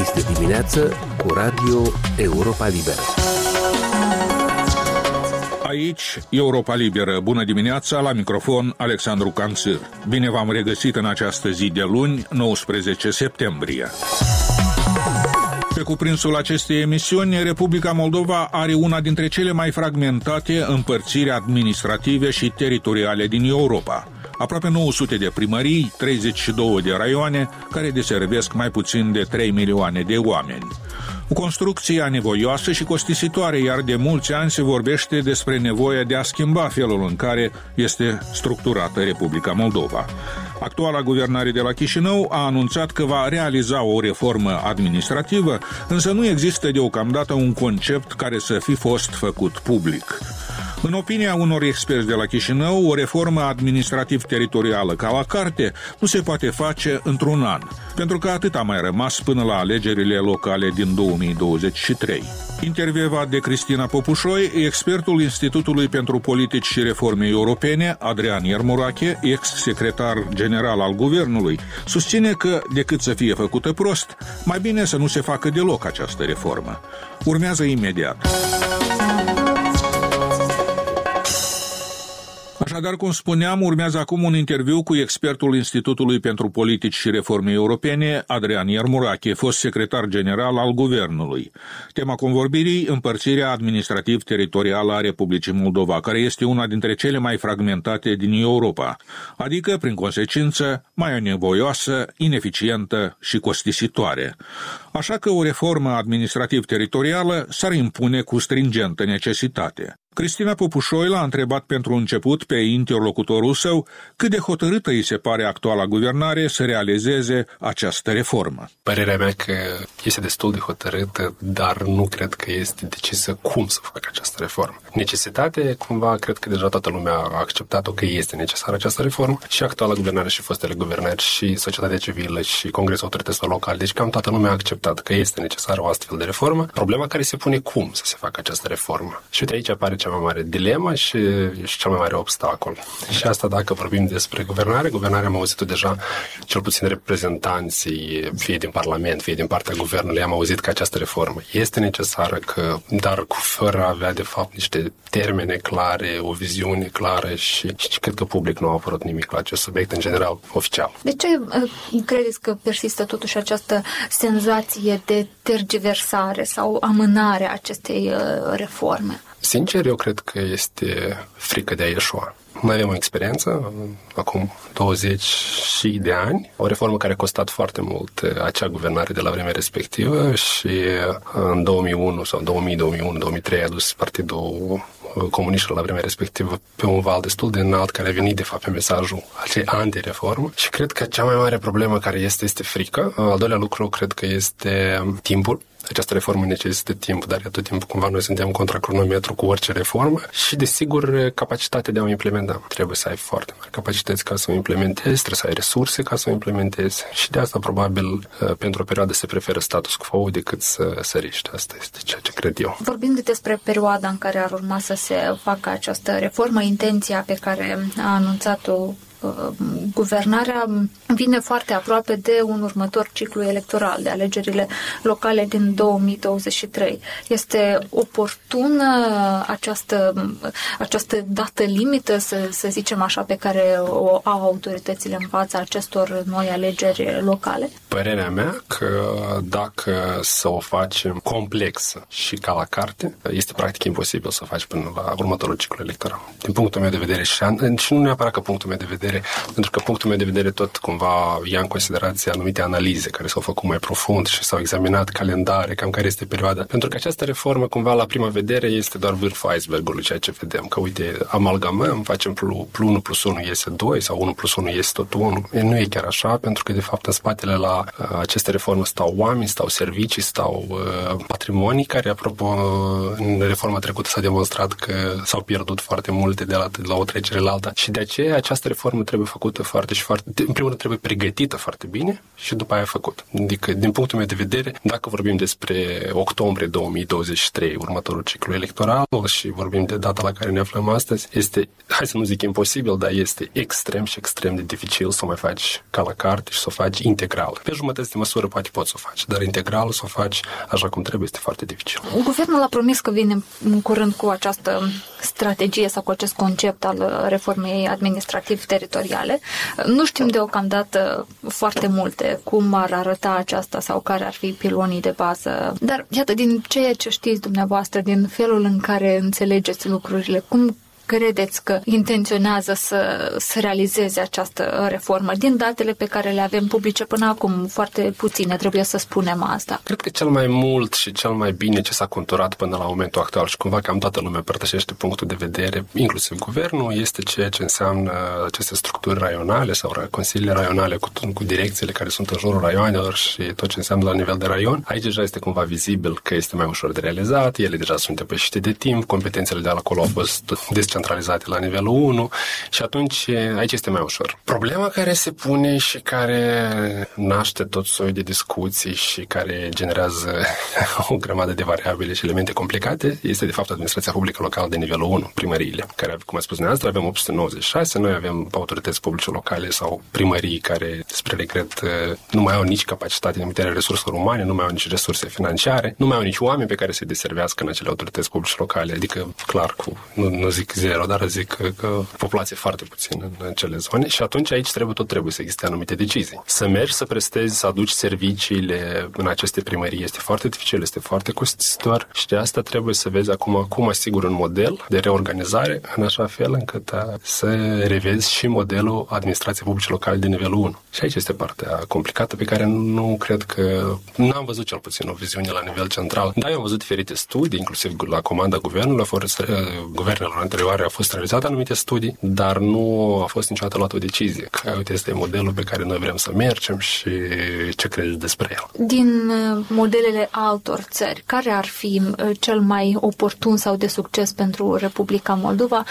Este dimineață cu Radio Europa Liberă. Aici, Europa Liberă. Bună dimineața, la microfon Alexandru Canțir. Bine v-am regăsit în această zi de luni, 19 septembrie. Pe cuprinsul acestei emisiuni, Republica Moldova are una dintre cele mai fragmentate împărțiri administrative și teritoriale din Europa – aproape 900 de primării, 32 de raioane, care deservesc mai puțin de 3 milioane de oameni. O construcție anevoioasă și costisitoare, iar de mulți ani se vorbește despre nevoia de a schimba felul în care este structurată Republica Moldova. Actuala guvernare de la Chișinău a anunțat că va realiza o reformă administrativă, însă nu există deocamdată un concept care să fi fost făcut public. În opinia unor experți de la Chișinău, o reformă administrativ-teritorială ca la carte nu se poate face într-un an, pentru că atât a mai rămas până la alegerile locale din 2023. Intervievat de Cristina Popușoi, expertul Institutului pentru Politici și Reforme Europene, Adrian Iermurache, ex-secretar general al guvernului, susține că, decât să fie făcută prost, mai bine să nu se facă deloc această reformă. Urmează imediat. Așadar, cum spuneam, urmează acum un interviu cu expertul Institutului pentru Politici și Reforme Europene, Adrian Iermurache, fost secretar general al Guvernului. Tema convorbirii, împărțirea administrativ-teritorială a Republicii Moldova, care este una dintre cele mai fragmentate din Europa, adică, prin consecință, mai nevoioasă, ineficientă și costisitoare. Așa că o reformă administrativ-teritorială s-ar impune cu stringentă necesitate. Cristina Popușoi l-a întrebat pentru început pe interlocutorul său cât de hotărâtă îi se pare actuala guvernare să realizeze această reformă. Părerea mea că este destul de hotărâtă, dar nu cred că este decisă cum să facă această reformă. Necesitate, cumva, cred că deja toată lumea a acceptat-o că este necesară această reformă și actuala guvernare și fostele guvernări și societatea civilă și Congresul Autorităților Locale. Deci cam toată lumea a acceptat că este necesară o astfel de reformă. Problema care se pune cum să se facă această reformă. Și uite aici apare cea mai mare dilemă și, și cel mai mare obstacol. Și asta dacă vorbim despre guvernare, guvernarea am auzit-o deja, cel puțin reprezentanții, fie din Parlament, fie din partea guvernului, am auzit că această reformă este necesară, că, dar cu fără a avea de fapt niște termene clare, o viziune clară și, și cred că public nu a apărut nimic la acest subiect, în general, oficial. De ce uh, credeți că persistă totuși această senzație de tergiversare sau amânare a acestei uh, reforme? Sincer, eu cred că este frică de a ieșua. Noi avem o experiență, acum 20 și de ani, o reformă care a costat foarte mult uh, acea guvernare de la vremea respectivă și uh, în 2001 sau 2000, 2001, 2003 a dus partidul comuniștilor la vremea respectivă pe un val destul de înalt care a venit de fapt pe mesajul acei anti-reformă și cred că cea mai mare problemă care este este frică. Al doilea lucru cred că este timpul această reformă necesită timp, dar tot timpul cumva noi suntem contra cronometru cu orice reformă și, desigur, capacitatea de a o implementa. Trebuie să ai foarte mari capacități ca să o implementezi, trebuie să ai resurse ca să o implementezi și de asta, probabil, uh, pentru o perioadă se preferă status quo decât să, să riști. Asta este ceea ce cred eu. Vorbind despre perioada în care ar urma să se facă această reformă, intenția pe care a anunțat-o Uh, guvernarea vine foarte aproape de un următor ciclu electoral, de alegerile locale din 2023. Este oportună această, această dată limită, să, să zicem așa, pe care o au autoritățile în fața acestor noi alegeri locale? Părerea mea că dacă să o facem complexă și ca la carte, este practic imposibil să o faci până la următorul ciclu electoral. Din punctul meu de vedere și, și nu neapărat că punctul meu de vedere vedere, pentru că punctul meu de vedere tot cumva ia în considerație anumite analize care s-au făcut mai profund și s-au examinat calendare, cam care este perioada. Pentru că această reformă, cumva, la prima vedere, este doar vârful icebergului, ceea ce vedem. Că, uite, amalgamăm, facem plus, plus 1 plus 1 iese 2 sau 1 plus 1 iese tot 1. E, nu e chiar așa, pentru că, de fapt, în spatele la uh, aceste reforme stau oameni, stau servicii, stau uh, patrimonii care, apropo, în reforma trecută s-a demonstrat că s-au pierdut foarte multe de la, de la o trecere la alta. Și de aceea această reformă reformă trebuie făcută foarte și foarte, în primul rând trebuie pregătită foarte bine și după aia făcută. Adică, din punctul meu de vedere, dacă vorbim despre octombrie 2023, următorul ciclu electoral și vorbim de data la care ne aflăm astăzi, este, hai să nu zic imposibil, dar este extrem și extrem de dificil să o mai faci ca la carte și să o faci integral. Pe jumătăți de măsură poate poți să o faci, dar integral să o faci așa cum trebuie este foarte dificil. Guvernul a promis că vine în curând cu această strategie sau cu acest concept al reformei administrativ-teritoriale. Nu știm deocamdată foarte multe cum ar arăta aceasta sau care ar fi pilonii de bază. Dar, iată, din ceea ce știți dumneavoastră, din felul în care înțelegeți lucrurile, cum credeți că intenționează să, să realizeze această reformă? Din datele pe care le avem publice până acum, foarte puține, trebuie să spunem asta. Cred că cel mai mult și cel mai bine ce s-a conturat până la momentul actual și cumva cam toată lumea împărtășește punctul de vedere, inclusiv guvernul, este ceea ce înseamnă aceste structuri raionale sau consiliile raionale cu, cu direcțiile care sunt în jurul raioanelor și tot ce înseamnă la nivel de raion. Aici deja este cumva vizibil că este mai ușor de realizat, ele deja sunt depășite de timp, competențele de acolo au fost descentralizate descentralizate la nivelul 1 și atunci aici este mai ușor. Problema care se pune și care naște tot soiul de discuții și care generează o grămadă de variabile și elemente complicate este de fapt administrația publică locală de nivelul 1, primăriile, care, cum a spus dumneavoastră, avem 896, noi avem autorități publice locale sau primării care, spre regret, nu mai au nici capacitate de emiterea resurselor umane, nu mai au nici resurse financiare, nu mai au nici oameni pe care să deservească în acele autorități publice locale, adică clar cu, nu, nu zic zero, dar zic că, că populație foarte puțină în acele zone și atunci aici trebuie tot trebuie să existe anumite decizii. Să mergi să prestezi, să aduci serviciile în aceste primării este foarte dificil, este foarte costisitor și de asta trebuie să vezi acum cum asigur un model de reorganizare în așa fel încât a, să revezi și modelul administrației publice locale de nivelul 1. Și aici este partea complicată pe care nu cred că nu am văzut cel puțin o viziune la nivel central. Da, eu am văzut diferite studii, inclusiv la comanda guvernului, a fost, guvernelor anterioare a fost realizat anumite studii, dar nu a fost niciodată luată o decizie. Că, uite, este modelul pe care noi vrem să mergem și ce crezi despre el. Din uh, modelele altor țări, care ar fi uh, cel mai oportun sau de succes pentru Republica Moldova,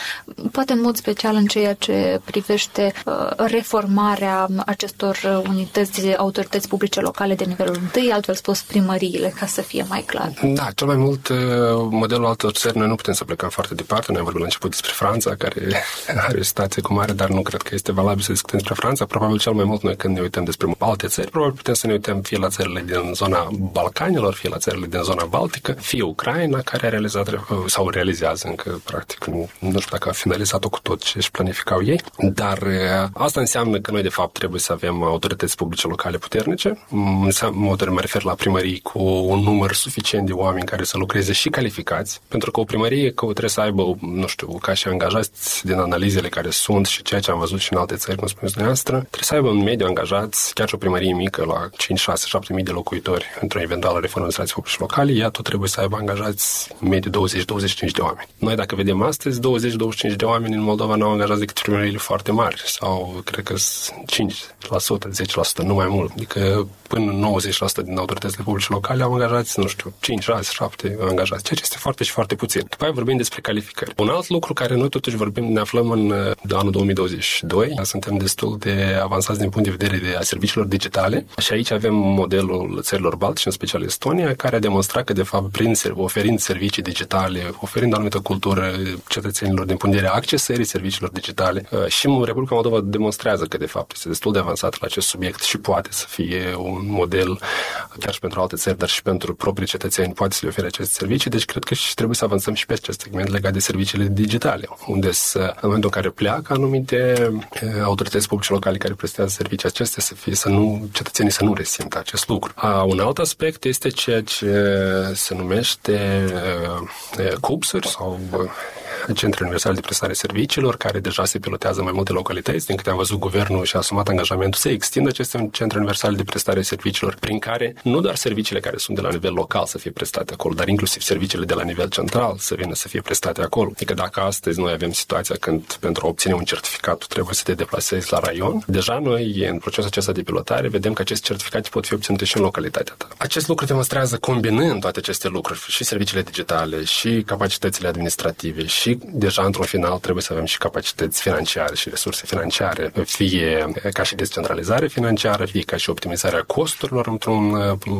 poate în mod special în ceea ce privește uh, reformarea acestor unități de autorități publice locale de nivelul 1, altfel spus primăriile, ca să fie mai clar. Da, cel mai mult modelul altor țări, noi nu putem să plecăm foarte departe, noi vorbim la început despre Franța, care are o situație cu mare, dar nu cred că este valabil să discutăm despre Franța. Probabil cel mai mult noi când ne uităm despre alte țări, probabil putem să ne uităm fie la țările din zona Balcanilor, fie la țările din zona Baltică, fie Ucraina, care a realizat sau realizează încă, practic, nu, nu știu dacă a finalizat-o cu tot ce își planificau ei, dar uh, asta înseamnă că noi, de fapt, trebuie să avem autorități publice locale puternice. Mm, înseamnă, mă refer la primării cu un număr suficient de oameni care să lucreze și calificați, pentru că o primărie că trebuie să aibă, nu știu, ca și angajați din analizele care sunt și ceea ce am văzut și în alte țări, cum spuneți dumneavoastră, trebuie să aibă un mediu angajați, chiar și o primărie mică la 5, 6, 7 mii de locuitori într-o eventuală reformă administrației publice locale, ea tot trebuie să aibă angajați în mediu 20-25 de oameni. Noi, dacă vedem astăzi, 20-25 de oameni în Moldova n-au angajat decât primăriile foarte mari sau cred că 5%, 10%, nu mai mult. Adică până 90% din autoritățile publice locale au angajați, nu știu, 5, 6, 7 angajați, ceea ce este foarte și foarte puțin. După aia vorbim despre calificări. Un alt lucru care noi totuși vorbim, ne aflăm în uh, anul 2022, suntem destul de avansați din punct de vedere de a serviciilor digitale și aici avem modelul țărilor baltice, în special Estonia, care a demonstrat că, de fapt, prin, oferind servicii digitale, oferind anumită cultură cetățenilor din punct de vedere accesării serviciilor digitale uh, și Republica Moldova demonstrează că, de fapt, este destul de avansat la acest subiect și poate să fie un model chiar și pentru alte țări, dar și pentru proprii cetățeni, poate să le ofere aceste servicii, deci cred că și trebuie să avansăm și pe acest segment legat de serviciile digitale, unde să, în momentul în care pleacă anumite autorități publice locale care prestează servicii acestea, să fie, să nu, cetățenii să nu resimtă acest lucru. A, un alt aspect este ceea ce se numește uh, CUPS-uri sau centre universale de prestare serviciilor, care deja se pilotează în mai multe localități. Din câte am văzut, guvernul și-a asumat angajamentul să extindă aceste centre universale de prestare serviciilor, prin care nu doar serviciile care sunt de la nivel local să fie prestate acolo, dar inclusiv serviciile de la nivel central să vină să fie prestate acolo. Adică dacă astăzi noi avem situația când pentru a obține un certificat trebuie să te deplasezi la raion, deja noi în procesul acesta de pilotare vedem că aceste certificate pot fi obținute și în localitatea ta. Acest lucru demonstrează combinând toate aceste lucruri, și serviciile digitale, și capacitățile administrative, și și deja într-un final trebuie să avem și capacități financiare și resurse financiare, fie ca și descentralizare financiară, fie ca și optimizarea costurilor într-un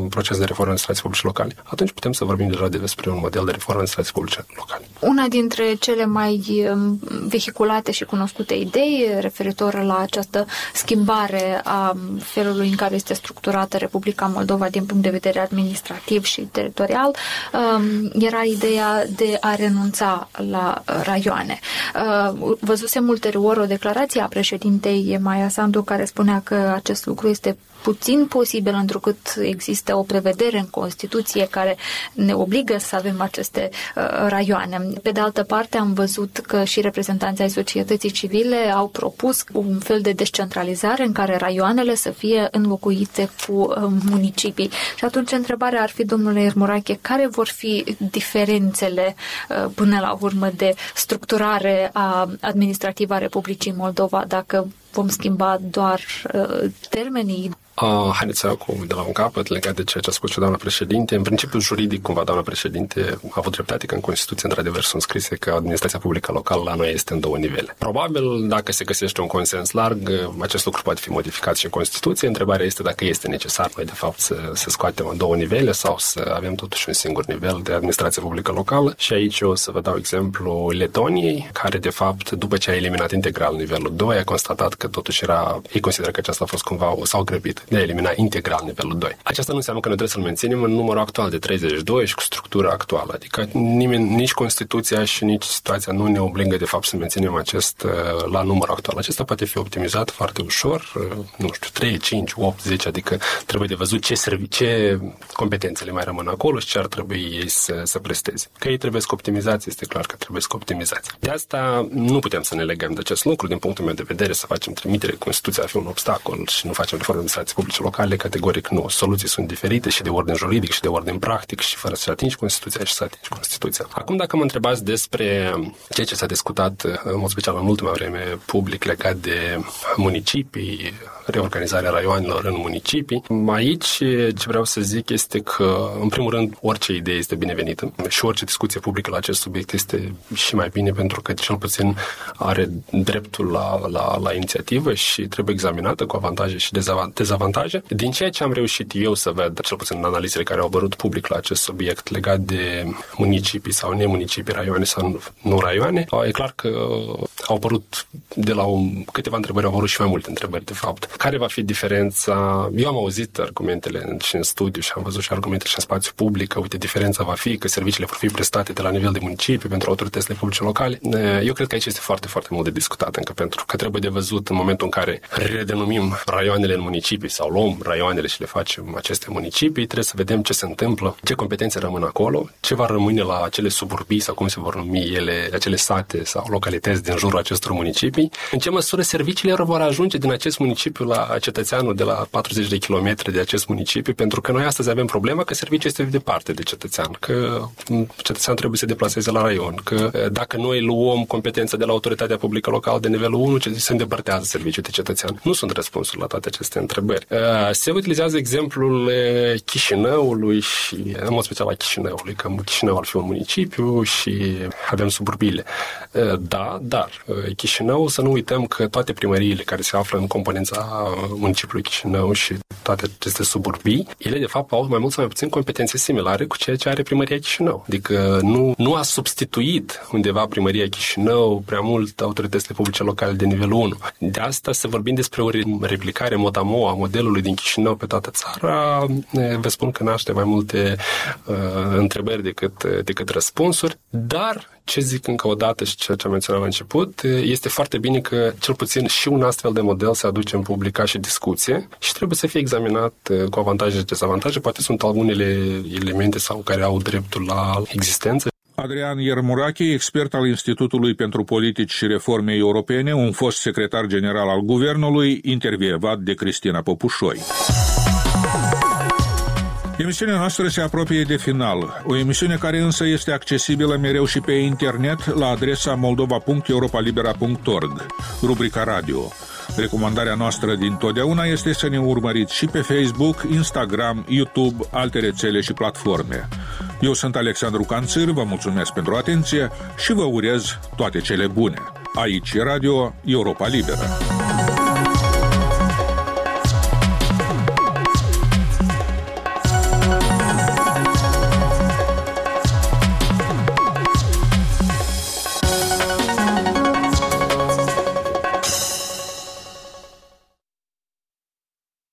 proces de reformă administrației publice locale. Atunci putem să vorbim deja despre un model de reformă administrației publice locale. Una dintre cele mai um, vehiculate și cunoscute idei referitor la această schimbare a felului în care este structurată Republica Moldova din punct de vedere administrativ și teritorial um, era ideea de a renunța la raioane. Uh, văzusem ulterior o declarație a președintei Maia Sandu care spunea că acest lucru este puțin posibil, întrucât există o prevedere în Constituție care ne obligă să avem aceste uh, raioane. Pe de altă parte, am văzut că și reprezentanții ai societății civile au propus un fel de descentralizare în care raioanele să fie înlocuite cu uh, municipii. Și atunci întrebarea ar fi, domnule Irmurache, care vor fi diferențele uh, până la urmă de structurare a administrativă a Republicii Moldova dacă vom schimba doar uh, termenii Uh, haideți să acum de la un capăt legat de ceea ce a spus și doamna președinte. În principiu juridic, cumva, doamna președinte a avut dreptate că în Constituție, într-adevăr, sunt scrise că administrația publică locală la noi este în două nivele. Probabil, dacă se găsește un consens larg, acest lucru poate fi modificat și în Constituție. Întrebarea este dacă este necesar noi, de fapt, să, să scoatem în două nivele sau să avem totuși un singur nivel de administrație publică locală. Și aici o să vă dau exemplu Letoniei, care, de fapt, după ce a eliminat integral nivelul 2, a constatat că totuși era, ei consideră că aceasta a fost cumva, s-au grăbit de a elimina integral nivelul 2. Aceasta nu înseamnă că noi trebuie să-l menținem în numărul actual de 32 și cu structura actuală. Adică nimeni, nici Constituția și nici situația nu ne obligă de fapt să menținem acest uh, la numărul actual. Acesta poate fi optimizat foarte ușor, uh, nu știu, 3, 5, 8, 10, adică trebuie de văzut ce, servi, ce competențe le mai rămân acolo și ce ar trebui ei să, să presteze. Că ei trebuie să optimizați, este clar că trebuie să optimizați. De asta nu putem să ne legăm de acest lucru, din punctul meu de vedere, să facem trimitere Constituția a fi un obstacol și nu facem reforme administrației publice locale, categoric nu. Soluții sunt diferite și de ordin juridic și de ordin practic și fără să atingi Constituția și să atingi Constituția. Acum, dacă mă întrebați despre ceea ce s-a discutat, în mod special în ultima vreme, public legat de municipii, reorganizarea raioanelor în municipii. Aici ce vreau să zic este că, în primul rând, orice idee este binevenită și orice discuție publică la acest subiect este și mai bine pentru că cel puțin are dreptul la, la, la inițiativă și trebuie examinată cu avantaje și dezavantaje. Din ceea ce am reușit eu să ved, cel puțin în analizele care au apărut public la acest subiect legat de municipii sau nemunicipii, raioane sau nu raioane, e clar că au apărut de la un, câteva întrebări, au apărut și mai multe întrebări, de fapt. Care va fi diferența? Eu am auzit argumentele și în studiu și am văzut și argumentele și în spațiu public că, uite, diferența va fi că serviciile vor fi prestate de la nivel de municipii pentru autoritățile publice locale. Eu cred că aici este foarte, foarte mult de discutat încă, pentru că trebuie de văzut în momentul în care redenumim raioanele în municipii sau luăm raioanele și le facem aceste municipii, trebuie să vedem ce se întâmplă, ce competențe rămân acolo, ce va rămâne la acele suburbii sau cum se vor numi ele, acele sate sau localități din jurul acestor municipii, în ce măsură serviciile vor ajunge din acest municipiu la cetățeanul de la 40 de kilometri de acest municipiu, pentru că noi astăzi avem problema că serviciul este departe de cetățean, că cetățean trebuie să se deplaseze la raion, că dacă noi luăm competența de la autoritatea publică locală de nivelul 1, se îndepărtează serviciul de cetățean. Nu sunt răspunsuri la toate aceste întrebări. Se utilizează exemplul Chișinăului și, în mod special, a Chișinăului, că Chișinău ar fi un municipiu și avem suburbile. Da, dar Chișinău, să nu uităm că toate primăriile care se află în componența municipiului Chișinău și toate aceste suburbii, ele de fapt au mai mult sau mai puțin competențe similare cu ceea ce are primăria Chișinău. Adică nu, nu a substituit undeva primăria Chișinău prea mult autoritățile publice locale de nivelul 1. De asta să vorbim despre o replicare modamo a modelului din Chișinău pe toată țara, vă spun că naște mai multe uh, întrebări decât, decât răspunsuri, dar ce zic încă o dată și ceea ce am menționat la început, este foarte bine că cel puțin și un astfel de model se aduce în publica și discuție și trebuie să fie examinat cu avantaje și dezavantaje. Poate sunt unele elemente sau care au dreptul la existență. Adrian Iermurache, expert al Institutului pentru Politici și Reforme Europene, un fost secretar general al Guvernului, intervievat de Cristina Popușoi. Emisiunea noastră se apropie de final, o emisiune care însă este accesibilă mereu și pe internet la adresa moldova.europalibera.org, rubrica radio. Recomandarea noastră din totdeauna este să ne urmăriți și pe Facebook, Instagram, YouTube, alte rețele și platforme. Eu sunt Alexandru Canțir, vă mulțumesc pentru atenție și vă urez toate cele bune. Aici Radio Europa Liberă.